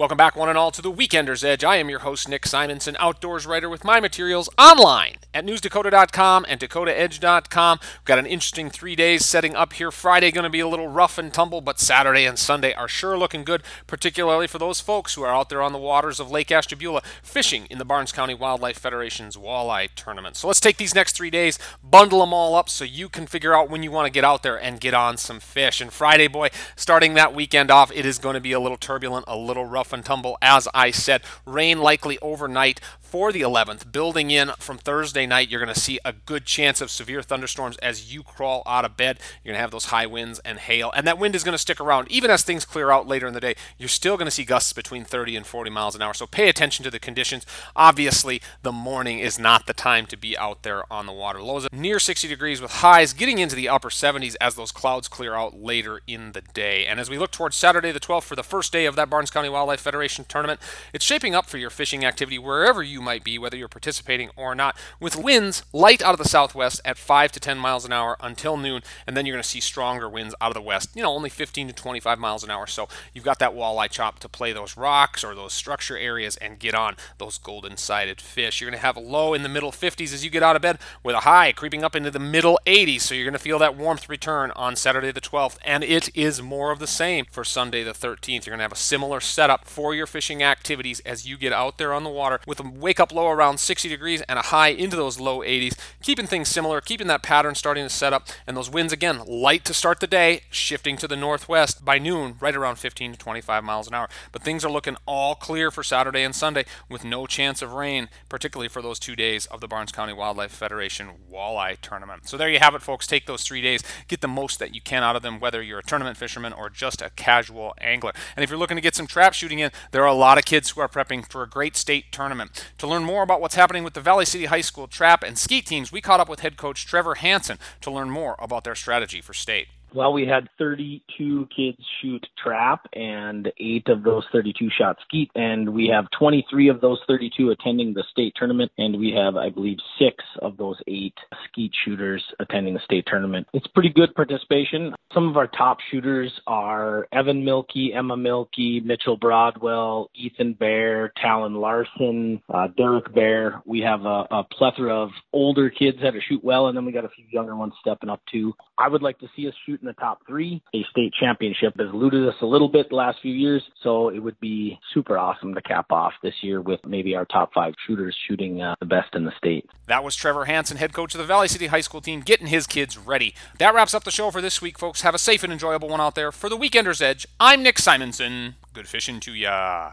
Welcome back, one and all, to the Weekender's Edge. I am your host, Nick Simonson, outdoors writer with my materials online at newsdakota.com and dakotaedge.com. We've got an interesting three days setting up here. Friday going to be a little rough and tumble, but Saturday and Sunday are sure looking good, particularly for those folks who are out there on the waters of Lake Ashtabula fishing in the Barnes County Wildlife Federation's walleye tournament. So let's take these next three days, bundle them all up so you can figure out when you want to get out there and get on some fish. And Friday, boy, starting that weekend off, it is going to be a little turbulent, a little rough rough and tumble, as I said. Rain likely overnight for the 11th. Building in from Thursday night, you're going to see a good chance of severe thunderstorms as you crawl out of bed. You're going to have those high winds and hail, and that wind is going to stick around. Even as things clear out later in the day, you're still going to see gusts between 30 and 40 miles an hour. So pay attention to the conditions. Obviously, the morning is not the time to be out there on the water. Lows near 60 degrees with highs getting into the upper 70s as those clouds clear out later in the day. And as we look towards Saturday the 12th for the first day of that Barnes County Wildlife Federation tournament, it's shaping up for your fishing activity wherever you might be, whether you're participating or not, with winds light out of the southwest at 5 to 10 miles an hour until noon, and then you're going to see stronger winds out of the west, you know, only 15 to 25 miles an hour. So you've got that walleye chop to play those rocks or those structure areas and get on those golden sided fish. You're going to have a low in the middle 50s as you get out of bed with a high creeping up into the middle 80s. So you're going to feel that warmth return on Saturday the 12th, and it is more of the same for Sunday the 13th. You're going to have a similar setup for your fishing activities as you get out there on the water with a wake up low around 60 degrees and a high into those low 80s, keeping things similar, keeping that pattern starting to set up, and those winds again light to start the day, shifting to the northwest by noon, right around 15 to 25 miles an hour. But things are looking all clear for Saturday and Sunday with no chance of rain, particularly for those two days of the Barnes County Wildlife Federation Walleye Tournament. So there you have it, folks. Take those three days, get the most that you can out of them, whether you're a tournament fisherman or just a casual angler. And if you're looking to get some trap shooting in, there are a lot of kids who are prepping for a great state tournament. To learn more about what's happening with the Valley City High School trap and skeet teams, we caught up with head coach Trevor Hanson to learn more about their strategy for state. Well, we had 32 kids shoot trap and eight of those 32 shot skeet. And we have 23 of those 32 attending the state tournament. And we have, I believe, six of those eight skeet shooters attending the state tournament. It's pretty good participation. Some of our top shooters are Evan Milkey, Emma Milkey, Mitchell Broadwell, Ethan Bear, Talon Larson, uh, Derek Bear. We have a, a plethora of older kids that are shoot well, and then we got a few younger ones stepping up too. I would like to see us shoot in the top three. A state championship has eluded us a little bit the last few years, so it would be super awesome to cap off this year with maybe our top five shooters shooting uh, the best in the state. That was Trevor Hanson, head coach of the Valley City High School team, getting his kids ready. That wraps up the show for this week, folks. Have a safe and enjoyable one out there. For the Weekender's Edge, I'm Nick Simonson. Good fishing to ya.